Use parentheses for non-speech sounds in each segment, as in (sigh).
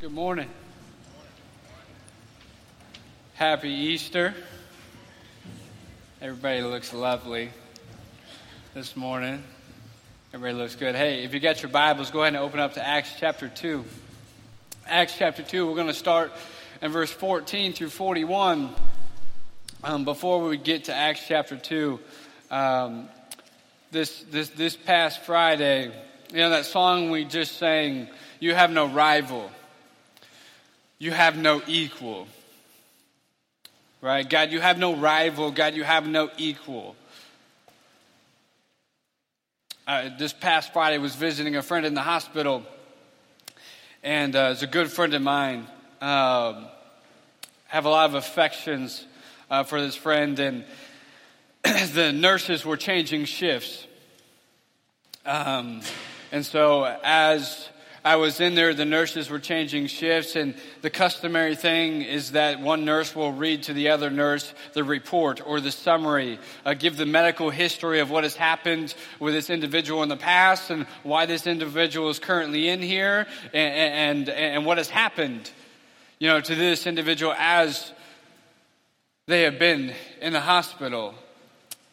Good morning. Happy Easter. Everybody looks lovely this morning. Everybody looks good. Hey, if you got your Bibles, go ahead and open up to Acts chapter 2. Acts chapter 2, we're going to start in verse 14 through 41. Um, before we get to Acts chapter 2, um, this, this, this past Friday, you know, that song we just sang, You Have No Rival, You Have No Equal. Right? God, you have no rival. God, you have no equal. Uh, this past Friday, I was visiting a friend in the hospital, and uh, it's a good friend of mine. Um, have a lot of affections uh, for this friend, and (clears throat) the nurses were changing shifts. Um, and so, as I was in there, the nurses were changing shifts, and the customary thing is that one nurse will read to the other nurse the report or the summary, uh, give the medical history of what has happened with this individual in the past and why this individual is currently in here and, and, and what has happened, you know, to this individual as they have been in the hospital.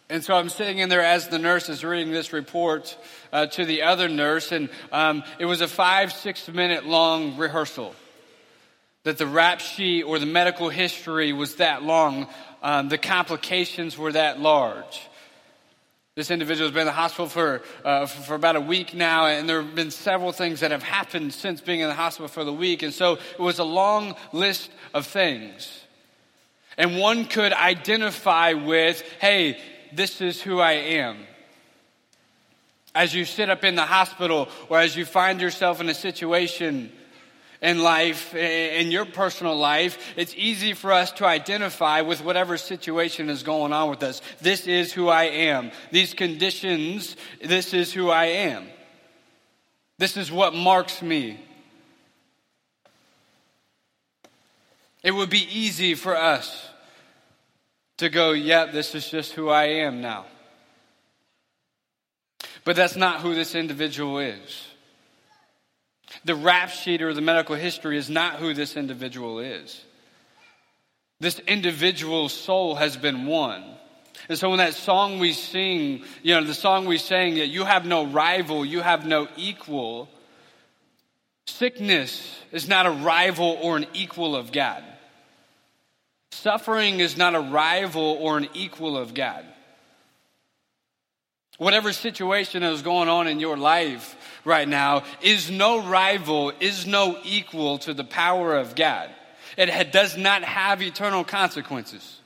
And so I'm sitting in there as the nurse is reading this report uh, to the other nurse, and um, it was a five, six minute long rehearsal. That the rap sheet or the medical history was that long, um, the complications were that large. This individual has been in the hospital for, uh, for about a week now, and there have been several things that have happened since being in the hospital for the week. And so it was a long list of things. And one could identify with, hey, this is who I am. As you sit up in the hospital or as you find yourself in a situation in life, in your personal life, it's easy for us to identify with whatever situation is going on with us. This is who I am. These conditions, this is who I am. This is what marks me. It would be easy for us to go, yeah, this is just who I am now. But that's not who this individual is. The rap sheet or the medical history is not who this individual is. This individual's soul has been won. And so when that song we sing, you know, the song we sang that you have no rival, you have no equal, sickness is not a rival or an equal of God. Suffering is not a rival or an equal of God. Whatever situation is going on in your life right now is no rival, is no equal to the power of God. It does not have eternal consequences.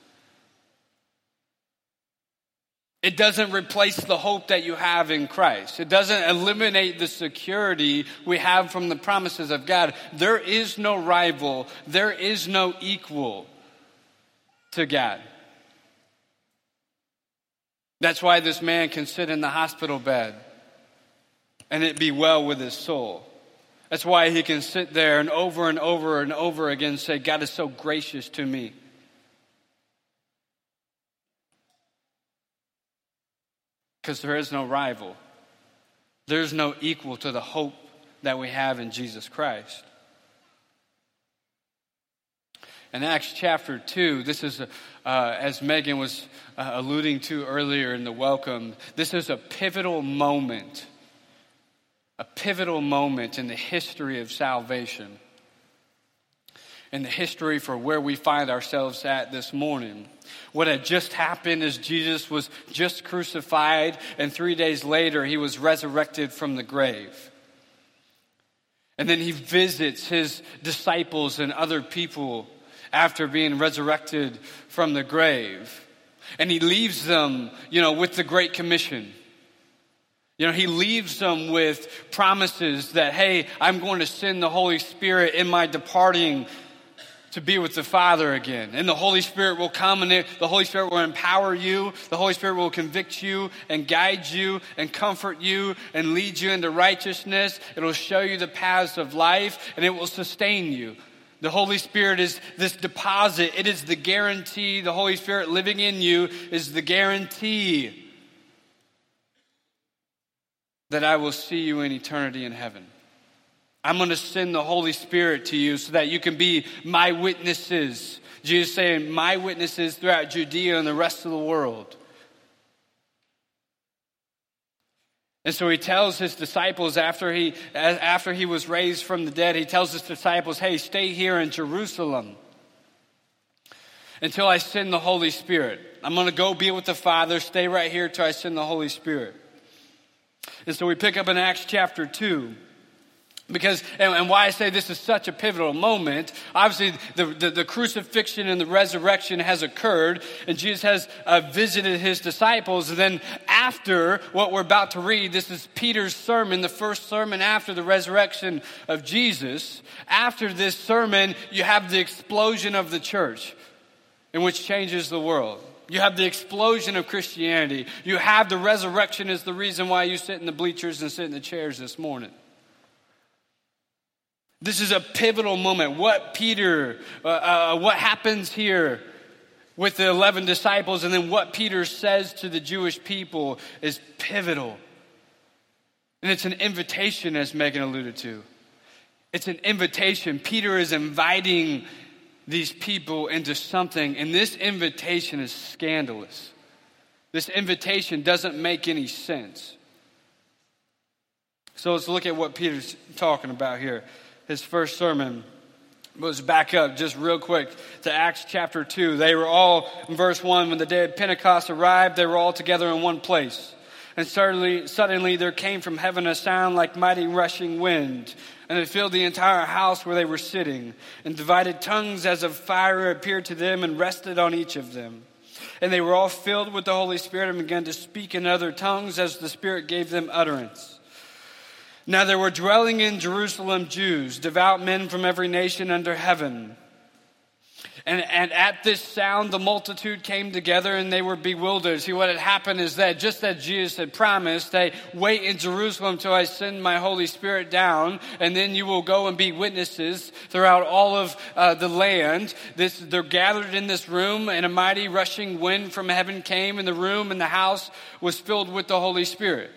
It doesn't replace the hope that you have in Christ. It doesn't eliminate the security we have from the promises of God. There is no rival, there is no equal to God. That's why this man can sit in the hospital bed and it be well with his soul. That's why he can sit there and over and over and over again say, God is so gracious to me. Because there is no rival, there's no equal to the hope that we have in Jesus Christ. In Acts chapter 2, this is, uh, as Megan was uh, alluding to earlier in the welcome, this is a pivotal moment, a pivotal moment in the history of salvation, in the history for where we find ourselves at this morning. What had just happened is Jesus was just crucified, and three days later, he was resurrected from the grave. And then he visits his disciples and other people after being resurrected from the grave. And he leaves them, you know, with the Great Commission. You know, he leaves them with promises that, hey, I'm going to send the Holy Spirit in my departing to be with the Father again. And the Holy Spirit will come and the Holy Spirit will empower you. The Holy Spirit will convict you and guide you and comfort you and lead you into righteousness. It'll show you the paths of life and it will sustain you. The Holy Spirit is this deposit, it is the guarantee. The Holy Spirit living in you is the guarantee that I will see you in eternity in heaven. I'm going to send the Holy Spirit to you so that you can be my witnesses. Jesus saying, my witnesses throughout Judea and the rest of the world. And so he tells his disciples after he, after he was raised from the dead, he tells his disciples, hey, stay here in Jerusalem until I send the Holy Spirit. I'm going to go be with the Father, stay right here till I send the Holy Spirit. And so we pick up in Acts chapter 2. Because, and, and, why I say this is such a pivotal moment, obviously the, the, the crucifixion and the resurrection has occurred, and Jesus has uh, visited his disciples. And then, after what we're about to read, this is Peter's sermon, the first sermon after the resurrection of Jesus. After this sermon, you have the explosion of the church, in which changes the world. You have the explosion of Christianity. You have the resurrection is the reason why you sit in the bleachers and sit in the chairs this morning. This is a pivotal moment. What Peter, uh, uh, what happens here with the 11 disciples, and then what Peter says to the Jewish people is pivotal. And it's an invitation, as Megan alluded to. It's an invitation. Peter is inviting these people into something, and this invitation is scandalous. This invitation doesn't make any sense. So let's look at what Peter's talking about here his first sermon was back up just real quick to Acts chapter 2. They were all, in verse 1, when the day of Pentecost arrived, they were all together in one place. And suddenly, suddenly there came from heaven a sound like mighty rushing wind, and it filled the entire house where they were sitting. And divided tongues as of fire appeared to them and rested on each of them. And they were all filled with the Holy Spirit and began to speak in other tongues as the Spirit gave them utterance. Now there were dwelling in Jerusalem Jews, devout men from every nation under heaven. And, and at this sound, the multitude came together and they were bewildered. See, what had happened is that just as Jesus had promised, they wait in Jerusalem till I send my Holy Spirit down, and then you will go and be witnesses throughout all of uh, the land. This, they're gathered in this room, and a mighty rushing wind from heaven came, and the room and the house was filled with the Holy Spirit.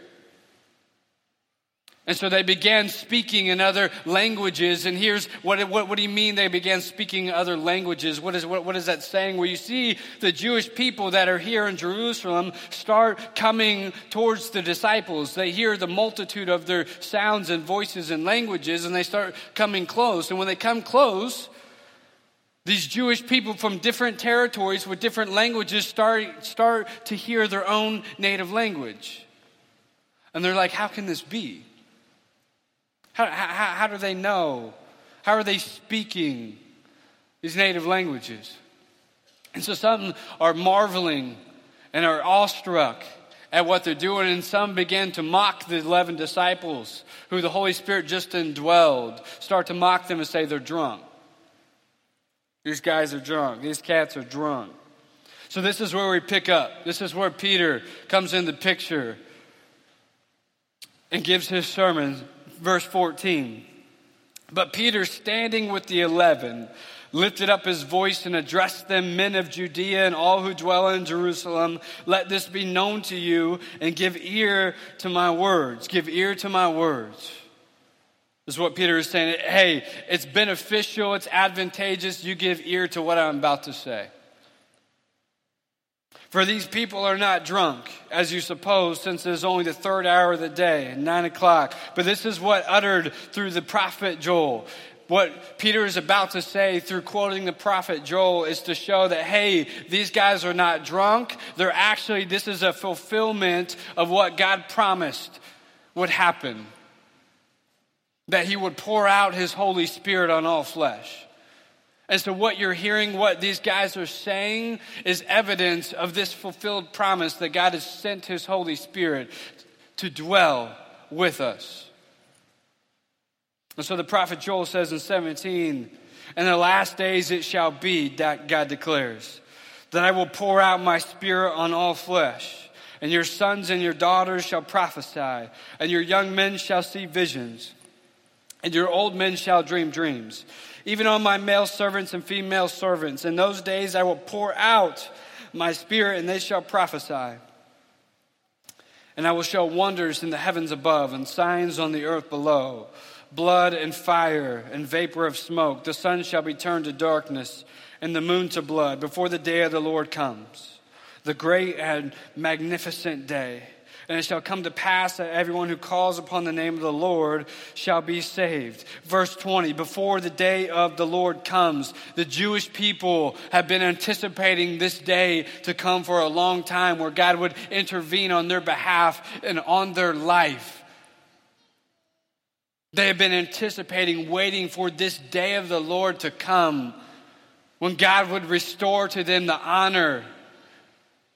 And so they began speaking in other languages. And here's what, what, what do you mean they began speaking other languages? What is, what, what is that saying? Where you see the Jewish people that are here in Jerusalem start coming towards the disciples. They hear the multitude of their sounds and voices and languages, and they start coming close. And when they come close, these Jewish people from different territories with different languages start, start to hear their own native language. And they're like, how can this be? How, how, how do they know? How are they speaking these native languages? And so some are marveling and are awestruck at what they're doing, and some begin to mock the 11 disciples who the Holy Spirit just indwelled, start to mock them and say they're drunk. These guys are drunk. These cats are drunk. So, this is where we pick up. This is where Peter comes in the picture and gives his sermon verse 14. But Peter, standing with the eleven, lifted up his voice and addressed them, Men of Judea and all who dwell in Jerusalem, let this be known to you and give ear to my words. Give ear to my words. This is what Peter is saying. Hey, it's beneficial, it's advantageous. You give ear to what I'm about to say. For these people are not drunk, as you suppose, since it is only the third hour of the day, nine o'clock. But this is what uttered through the prophet Joel. What Peter is about to say through quoting the prophet Joel is to show that, hey, these guys are not drunk. They're actually, this is a fulfillment of what God promised would happen. That he would pour out his Holy Spirit on all flesh. And so, what you're hearing, what these guys are saying, is evidence of this fulfilled promise that God has sent His Holy Spirit to dwell with us. And so, the prophet Joel says in 17, In the last days it shall be, that God declares, that I will pour out my spirit on all flesh, and your sons and your daughters shall prophesy, and your young men shall see visions, and your old men shall dream dreams even on my male servants and female servants. In those days I will pour out my spirit, and they shall prophesy. And I will show wonders in the heavens above and signs on the earth below blood and fire and vapor of smoke. The sun shall be turned to darkness and the moon to blood before the day of the Lord comes, the great and magnificent day. And it shall come to pass that everyone who calls upon the name of the Lord shall be saved. Verse 20, before the day of the Lord comes, the Jewish people have been anticipating this day to come for a long time where God would intervene on their behalf and on their life. They have been anticipating, waiting for this day of the Lord to come when God would restore to them the honor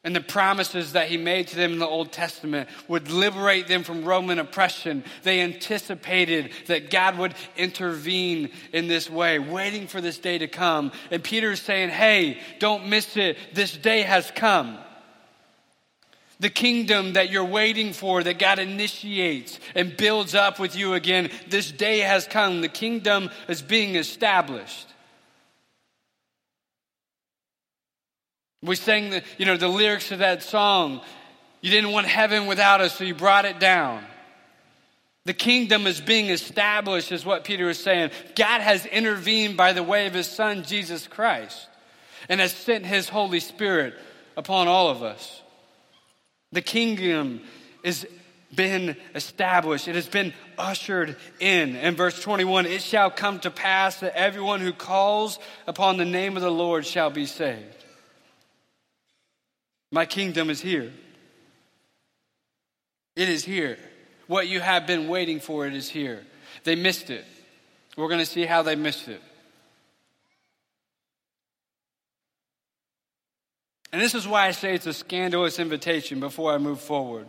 and the promises that he made to them in the Old Testament would liberate them from Roman oppression. They anticipated that God would intervene in this way, waiting for this day to come. And Peter is saying, Hey, don't miss it. This day has come. The kingdom that you're waiting for, that God initiates and builds up with you again, this day has come. The kingdom is being established. We sang the, you know, the lyrics of that song. You didn't want heaven without us, so you brought it down. The kingdom is being established, is what Peter is saying. God has intervened by the way of his son, Jesus Christ, and has sent his Holy Spirit upon all of us. The kingdom is been established. It has been ushered in. In verse 21, it shall come to pass that everyone who calls upon the name of the Lord shall be saved. My kingdom is here. It is here. What you have been waiting for, it is here. They missed it. We're going to see how they missed it. And this is why I say it's a scandalous invitation before I move forward.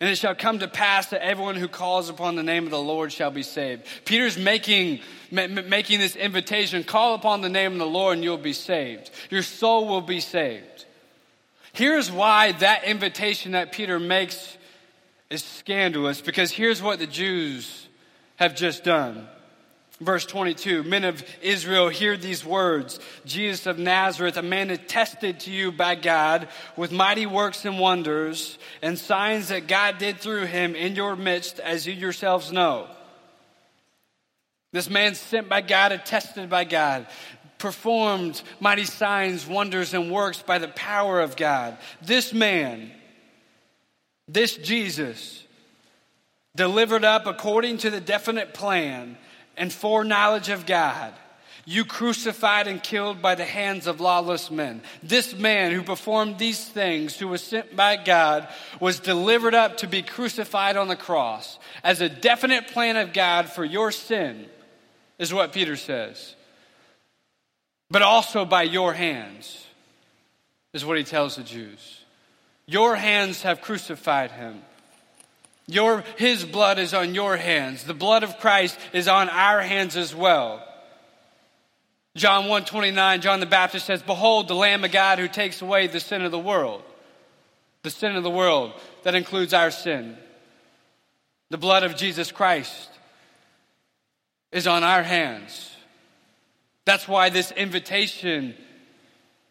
And it shall come to pass that everyone who calls upon the name of the Lord shall be saved. Peter's making, making this invitation call upon the name of the Lord and you'll be saved. Your soul will be saved. Here's why that invitation that Peter makes is scandalous because here's what the Jews have just done. Verse 22 Men of Israel, hear these words Jesus of Nazareth, a man attested to you by God with mighty works and wonders and signs that God did through him in your midst, as you yourselves know. This man sent by God, attested by God performed mighty signs, wonders, and works by the power of God. This man, this Jesus, delivered up according to the definite plan and foreknowledge of God, you crucified and killed by the hands of lawless men. This man who performed these things, who was sent by God, was delivered up to be crucified on the cross as a definite plan of God for your sin, is what Peter says but also by your hands, is what he tells the Jews. Your hands have crucified him. Your, his blood is on your hands. The blood of Christ is on our hands as well. John 129, John the Baptist says, Behold the Lamb of God who takes away the sin of the world. The sin of the world, that includes our sin. The blood of Jesus Christ is on our hands. That's why this invitation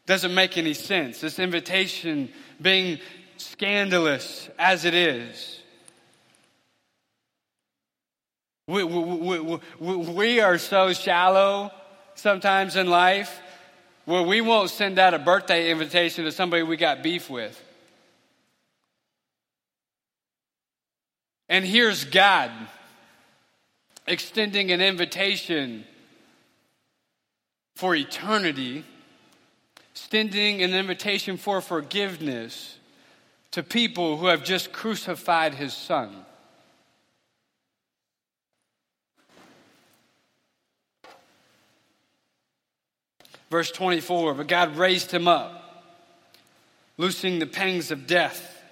doesn't make any sense. This invitation being scandalous as it is. We, we, we, we, are so shallow sometimes in life where we won't send out a birthday invitation to somebody we got beef with. And here's God extending an invitation for eternity, extending an invitation for forgiveness to people who have just crucified his son. Verse 24, but God raised him up, loosing the pangs of death,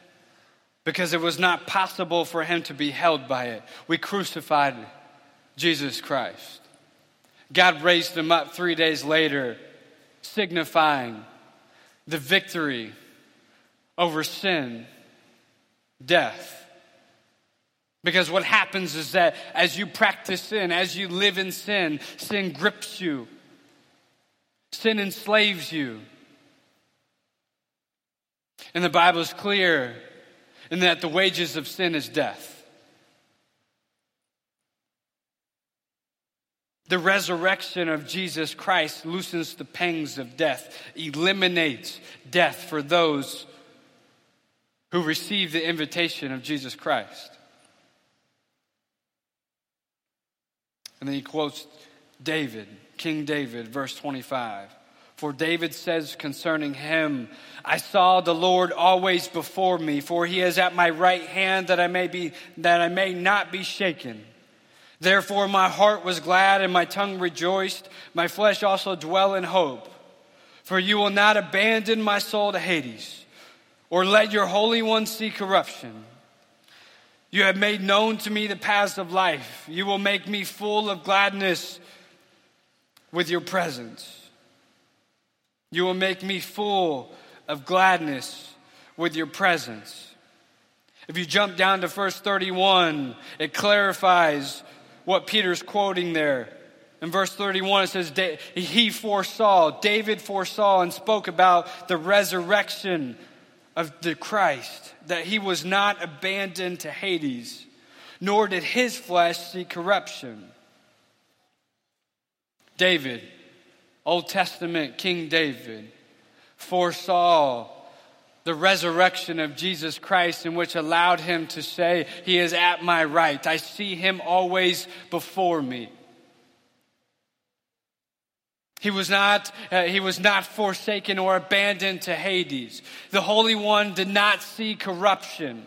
because it was not possible for him to be held by it. We crucified Jesus Christ. God raised him up three days later, signifying the victory over sin, death. Because what happens is that as you practice sin, as you live in sin, sin grips you, sin enslaves you. And the Bible is clear in that the wages of sin is death. The resurrection of Jesus Christ loosens the pangs of death, eliminates death for those who receive the invitation of Jesus Christ. And then he quotes David, King David, verse 25. For David says concerning him, I saw the Lord always before me, for he is at my right hand that I may be that I may not be shaken. Therefore my heart was glad and my tongue rejoiced, my flesh also dwell in hope. For you will not abandon my soul to Hades, or let your Holy One see corruption. You have made known to me the paths of life. You will make me full of gladness with your presence. You will make me full of gladness with your presence. If you jump down to verse 31, it clarifies what Peter's quoting there. In verse 31, it says, He foresaw, David foresaw and spoke about the resurrection of the Christ, that he was not abandoned to Hades, nor did his flesh see corruption. David, Old Testament King David foresaw the resurrection of Jesus Christ, in which allowed him to say, He is at my right. I see him always before me. He was not, uh, he was not forsaken or abandoned to Hades. The Holy One did not see corruption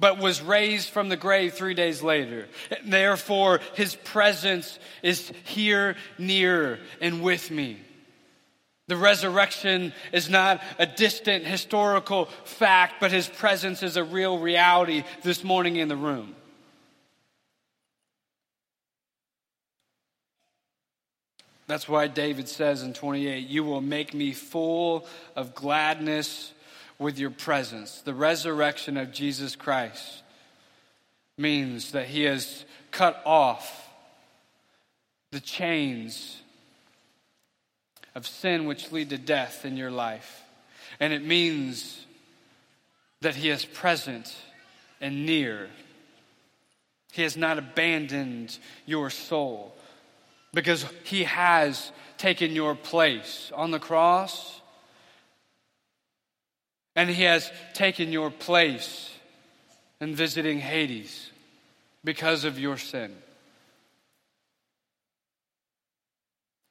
but was raised from the grave three days later. Therefore, his presence is here, near, and with me. The resurrection is not a distant historical fact, but his presence is a real reality this morning in the room. That's why David says in 28, You will make me full of gladness with your presence. The resurrection of Jesus Christ means that he has cut off the chains of sin which lead to death in your life. And it means that he is present and near. He has not abandoned your soul because he has taken your place on the cross and he has taken your place in visiting Hades because of your sin.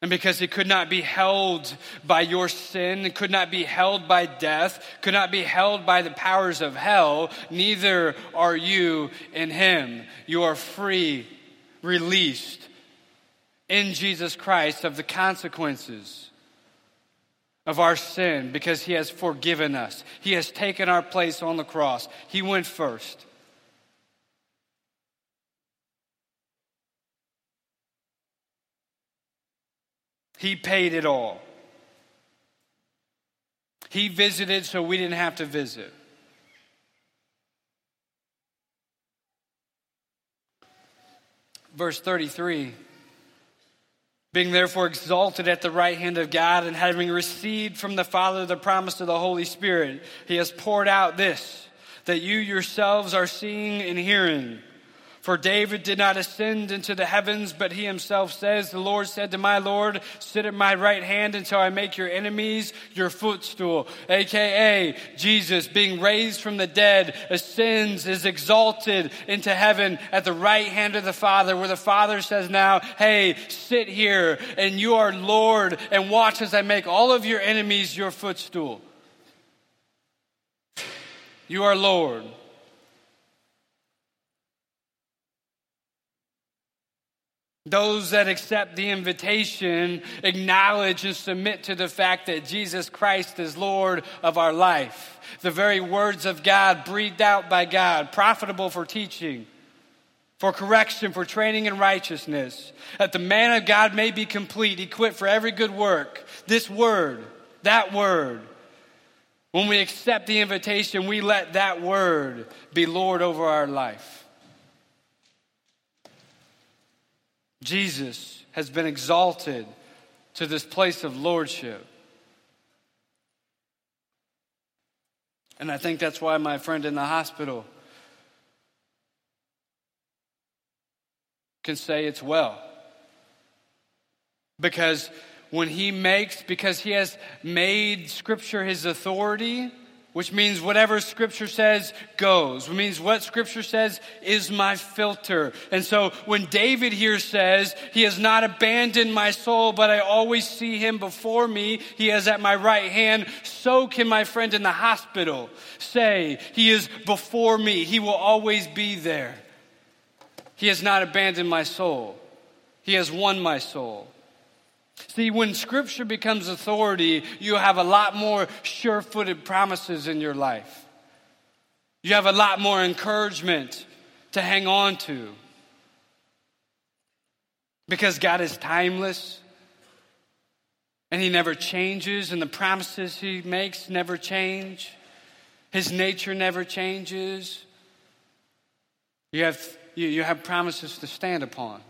And because he could not be held by your sin, could not be held by death, could not be held by the powers of hell, neither are you in him. You are free, released in Jesus Christ of the consequences of our sin because He has forgiven us. He has taken our place on the cross. He went first. He paid it all. He visited so we didn't have to visit. Verse 33 being therefore exalted at the right hand of God, and having received from the Father the promise of the Holy Spirit, he has poured out this, that you yourselves are seeing and hearing. For David did not ascend into the heavens, but he himself says, The Lord said to my Lord, Sit at my right hand until I make your enemies your footstool. AKA, Jesus, being raised from the dead, ascends, is exalted into heaven at the right hand of the Father, where the Father says now, Hey, sit here, and you are Lord, and watch as I make all of your enemies your footstool. You are Lord. Those that accept the invitation acknowledge and submit to the fact that Jesus Christ is Lord of our life. The very words of God, breathed out by God, profitable for teaching, for correction, for training in righteousness, that the man of God may be complete, equipped for every good work. This word, that word, when we accept the invitation, we let that word be Lord over our life. Jesus has been exalted to this place of lordship. And I think that's why my friend in the hospital can say it's well. Because when he makes, because he has made Scripture his authority, which means whatever Scripture says goes, which means what Scripture says is my filter. And so when David here says, He has not abandoned my soul, but I always see Him before me, He is at my right hand, so can my friend in the hospital say, He is before me, He will always be there. He has not abandoned my soul, He has won my soul. See, when scripture becomes authority, you have a lot more sure footed promises in your life. You have a lot more encouragement to hang on to. Because God is timeless and He never changes, and the promises He makes never change. His nature never changes. You have, you, you have promises to stand upon.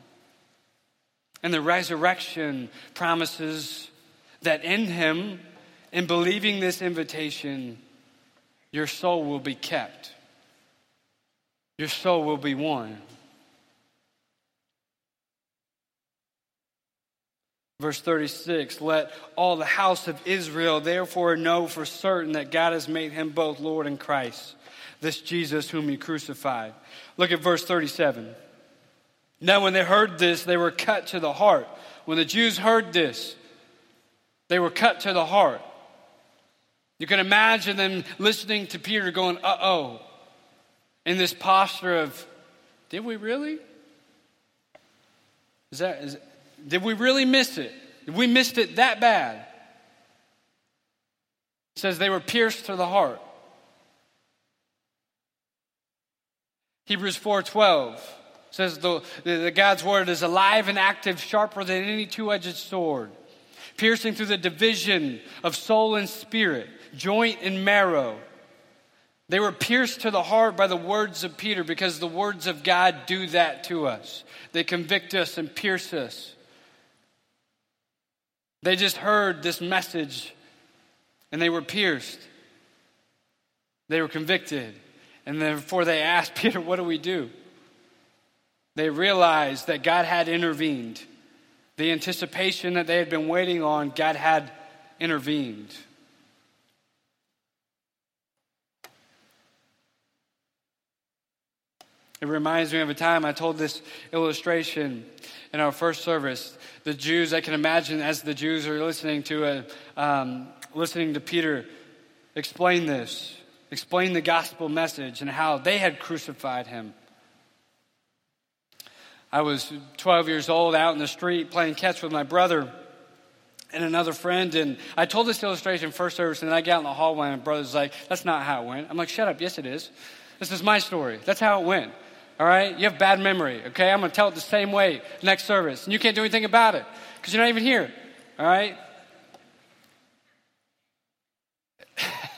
And the resurrection promises that in Him, in believing this invitation, your soul will be kept, your soul will be won. Verse 36 Let all the house of Israel therefore know for certain that God has made him both Lord and Christ, this Jesus whom you crucified. Look at verse 37. Now, when they heard this, they were cut to the heart. When the Jews heard this, they were cut to the heart. You can imagine them listening to Peter going, uh oh, in this posture of, did we really? Is that, is, did we really miss it? Did we missed it that bad? It says they were pierced to the heart. Hebrews 4:12 says the, the, God's word is alive and active, sharper than any two-edged sword, piercing through the division of soul and spirit, joint and marrow. They were pierced to the heart by the words of Peter because the words of God do that to us. They convict us and pierce us. They just heard this message and they were pierced. They were convicted. And therefore they asked (laughs) Peter, What do we do? They realized that God had intervened. The anticipation that they had been waiting on, God had intervened. It reminds me of a time I told this illustration in our first service. The Jews, I can imagine as the Jews are listening to a, um, listening to Peter explain this, explain the gospel message and how they had crucified him. I was 12 years old out in the street playing catch with my brother and another friend. And I told this illustration first service, and then I got in the hallway, and my brother's like, That's not how it went. I'm like, Shut up. Yes, it is. This is my story. That's how it went. All right? You have bad memory, okay? I'm going to tell it the same way next service. And you can't do anything about it because you're not even here. All right?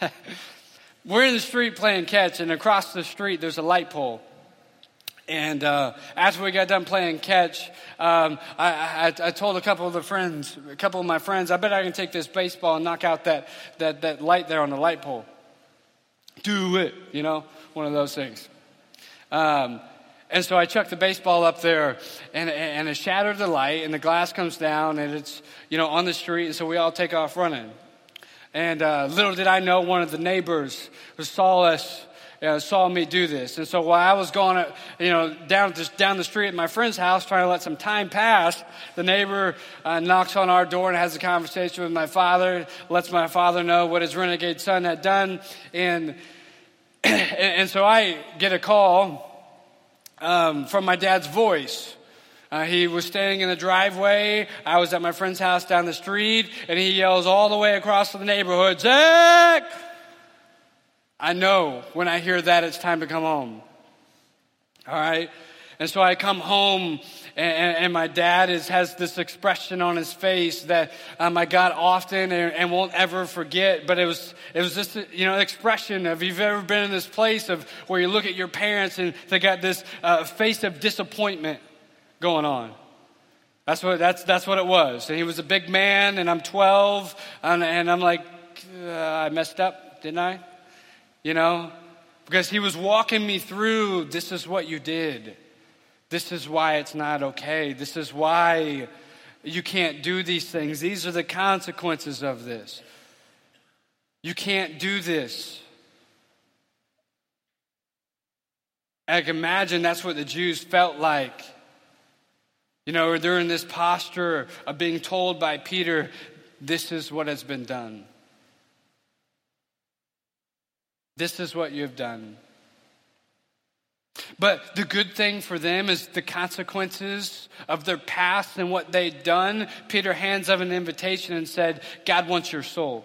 (laughs) We're in the street playing catch, and across the street there's a light pole. And uh, after we got done playing catch, um, I, I, I, told a couple of the friends, a couple of my friends, I bet I can take this baseball and knock out that, that, that light there on the light pole. Do it, you know, one of those things. Um, and so I chucked the baseball up there, and, and it shattered the light, and the glass comes down, and it's, you know, on the street, and so we all take off running. And uh, little did I know one of the neighbors who saw us uh, saw me do this. And so while I was going, uh, you know, down, down the street at my friend's house trying to let some time pass, the neighbor uh, knocks on our door and has a conversation with my father, lets my father know what his renegade son had done. And, (clears throat) and so I get a call um, from my dad's voice. Uh, he was standing in the driveway. I was at my friend's house down the street, and he yells all the way across the neighborhood, Zach! I know when I hear that it's time to come home. All right? And so I come home, and, and my dad is, has this expression on his face that um, I got often and, and, won't ever forget. But it was, it was just, you know, an expression of you've ever been in this place of where you look at your parents and they got this uh, face of disappointment going on. That's what, that's, that's what it was. And he was a big man, and I'm 12, and, and I'm like, uh, I messed up, didn't I? You know? Because he was walking me through this is what you did. This is why it's not okay. This is why you can't do these things. These are the consequences of this. You can't do this. I can imagine that's what the Jews felt like. You know, they're in this posture of being told by Peter, this is what has been done. This is what you have done. But the good thing for them is the consequences of their past and what they'd done. Peter hands them an invitation and said, God wants your soul.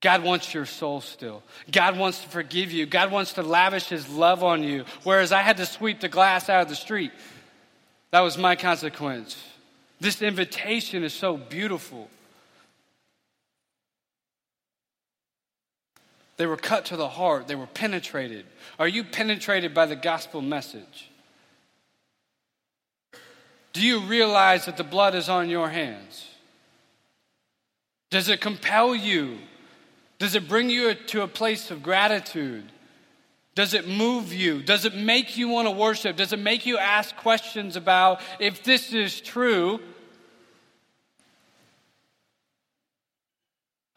God wants your soul still. God wants to forgive you. God wants to lavish his love on you. Whereas I had to sweep the glass out of the street. That was my consequence. This invitation is so beautiful. They were cut to the heart, they were penetrated. Are you penetrated by the gospel message? Do you realize that the blood is on your hands? Does it compel you? Does it bring you to a place of gratitude? Does it move you? Does it make you want to worship? Does it make you ask questions about if this is true?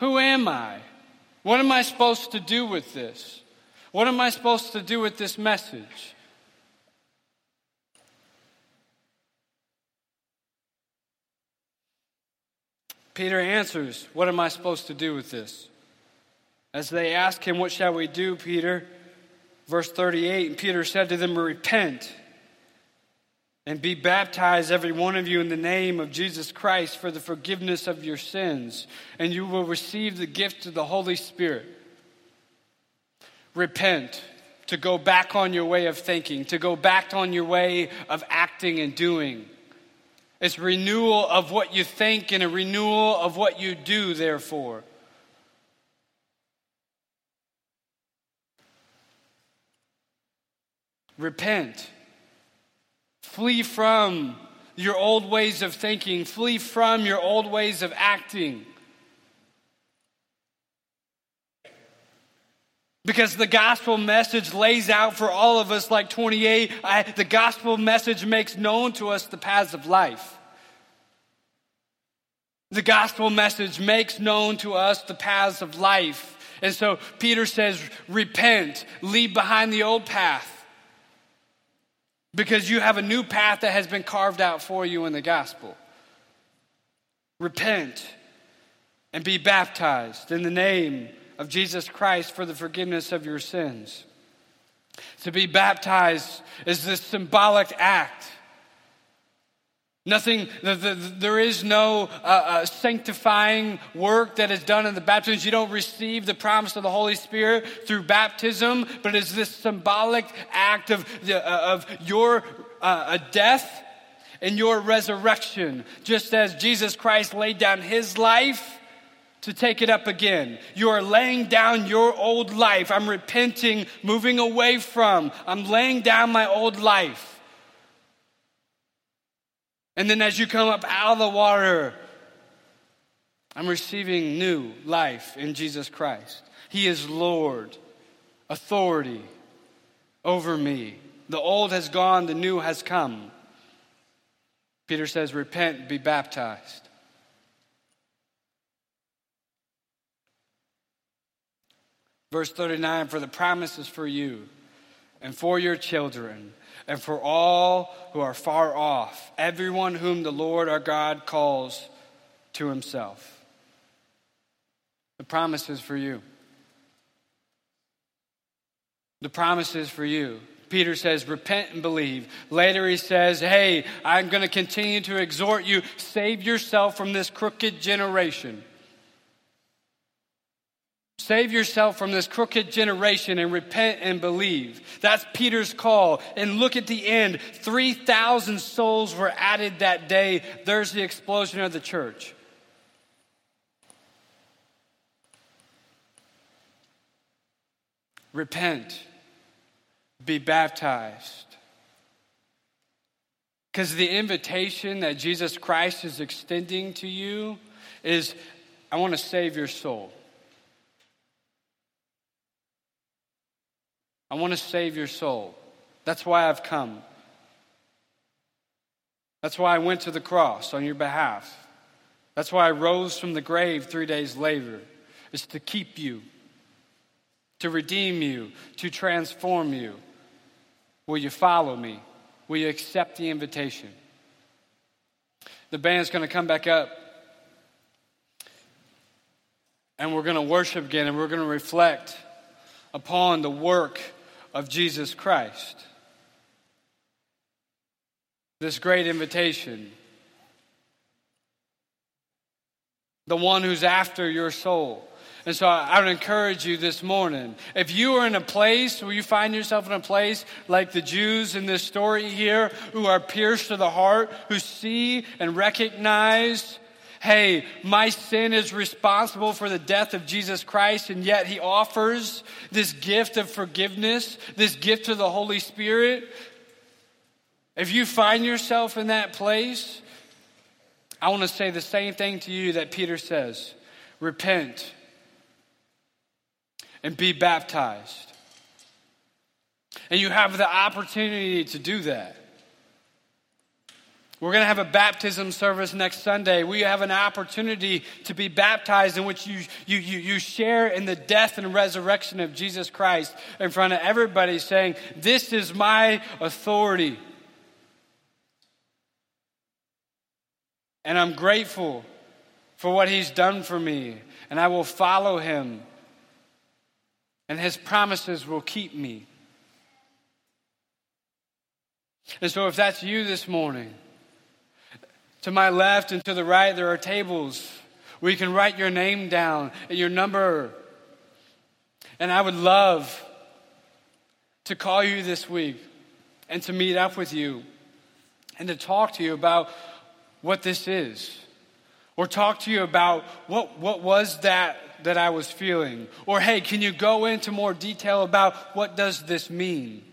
Who am I? What am I supposed to do with this? What am I supposed to do with this message? Peter answers, What am I supposed to do with this? As they ask him, What shall we do, Peter? Verse 38 And Peter said to them, Repent and be baptized, every one of you, in the name of Jesus Christ for the forgiveness of your sins, and you will receive the gift of the Holy Spirit. Repent, to go back on your way of thinking, to go back on your way of acting and doing. It's renewal of what you think and a renewal of what you do, therefore. Repent. Flee from your old ways of thinking, flee from your old ways of acting. Because the gospel message lays out for all of us, like 28, I, the gospel message makes known to us the paths of life. The gospel message makes known to us the paths of life. And so Peter says, repent, leave behind the old path because you have a new path that has been carved out for you in the gospel. Repent and be baptized in the name of Jesus Christ for the forgiveness of your sins. To be baptized is this symbolic act Nothing, the, the, there is no uh, uh, sanctifying work that is done in the baptism. You don't receive the promise of the Holy Spirit through baptism, but it's this symbolic act of, uh, of your uh, death and your resurrection. Just as Jesus Christ laid down his life to take it up again. You are laying down your old life. I'm repenting, moving away from. I'm laying down my old life. And then as you come up out of the water, I'm receiving new life in Jesus Christ. He is Lord, authority over me. The old has gone, the new has come. Peter says, Repent, be baptized. Verse 39 For the promise is for you and for your children and for all who are far off, everyone whom the Lord our God calls to himself. The promise is for you. The promise is for you. Peter says, repent and believe. Later he says, hey, I'm going to continue to exhort you, save yourself from this crooked generation. Save yourself from this crooked generation and repent and believe. That's Peter's call. And look at the end 3,000 souls were added that day. There's the explosion of the church. Repent, be baptized. Because the invitation that Jesus Christ is extending to you is I want to save your soul. I want to save your soul. That's why I've come. That's why I went to the cross on your behalf. That's why I rose from the grave three days later, is to keep you, to redeem you, to transform you. Will you follow me? Will you accept the invitation? The band's going to come back up and we're going to worship again and we're going to reflect upon the work of Jesus Christ. This great invitation. The one who's after your soul. And so I would encourage you this morning if you are in a place where you find yourself in a place like the Jews in this story here, who are pierced to the heart, who see and recognize hey, my sin is responsible for the death of Jesus Christ, and yet he offers this gift of forgiveness, this gift of the Holy Spirit. If you find yourself in that place, I want to say the same thing to you that Peter says repent and be baptized. And you have the opportunity to do that. We're going to have a baptism service next Sunday. We have an opportunity to be baptized in which you, you, you, you share in the death and resurrection of Jesus Christ in front of everybody, saying, This is my authority. And I'm grateful for what he's done for me, and I will follow him, and his promises will keep me. And so, if that's you this morning, to my left and to the right, there are tables where you can write your name down and your number. And I would love to call you this week and to meet up with you and to talk to you about what this is. Or talk to you about what, what was that that I was feeling? Or hey, can you go into more detail about what does this mean?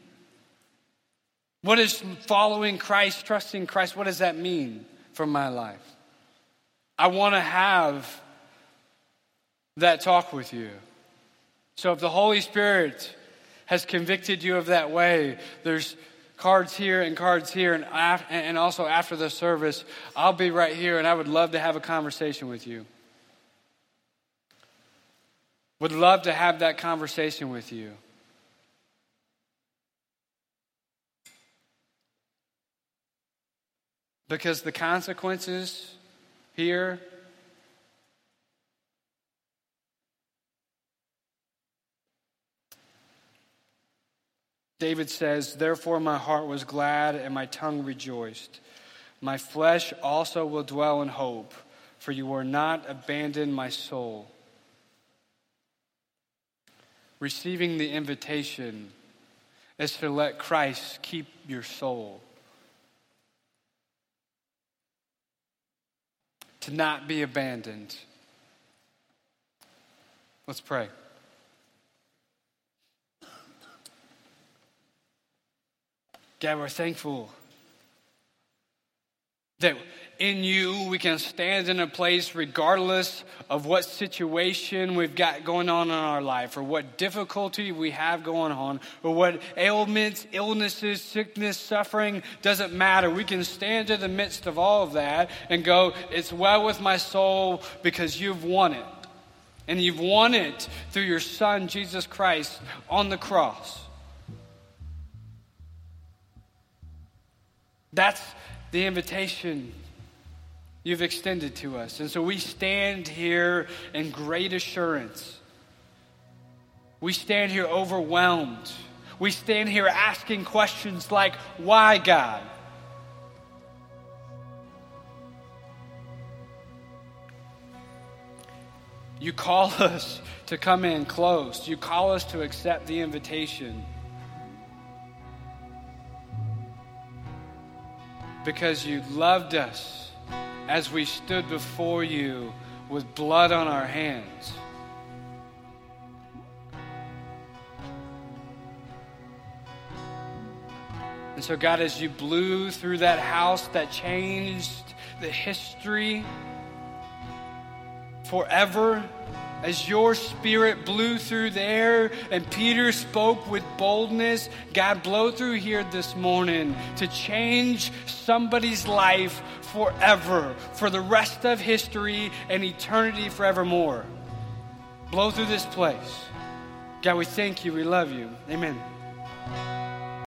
What is following Christ, trusting Christ, what does that mean? From my life. I want to have that talk with you. So if the Holy Spirit has convicted you of that way, there's cards here and cards here, and, af- and also after the service, I'll be right here and I would love to have a conversation with you. Would love to have that conversation with you. Because the consequences here David says, Therefore my heart was glad and my tongue rejoiced. My flesh also will dwell in hope, for you will not abandon my soul. Receiving the invitation is to let Christ keep your soul. To not be abandoned. Let's pray. God, we're thankful that in you we can stand in a place regardless of what situation we've got going on in our life or what difficulty we have going on or what ailments, illnesses, sickness, suffering doesn't matter. We can stand in the midst of all of that and go, It's well with my soul because you've won it. And you've won it through your Son, Jesus Christ, on the cross. That's the invitation you've extended to us. And so we stand here in great assurance. We stand here overwhelmed. We stand here asking questions like, Why, God? You call (laughs) us to come in close. You call us to accept the invitation. Because you loved us as we stood before you with blood on our hands. And so, God, as you blew through that house that changed the history forever, as your spirit blew through there and Peter spoke with boldness, God, blow through here this morning to change somebody's life forever, for the rest of history and eternity forevermore. Blow through this place. God, we thank you. We love you. Amen.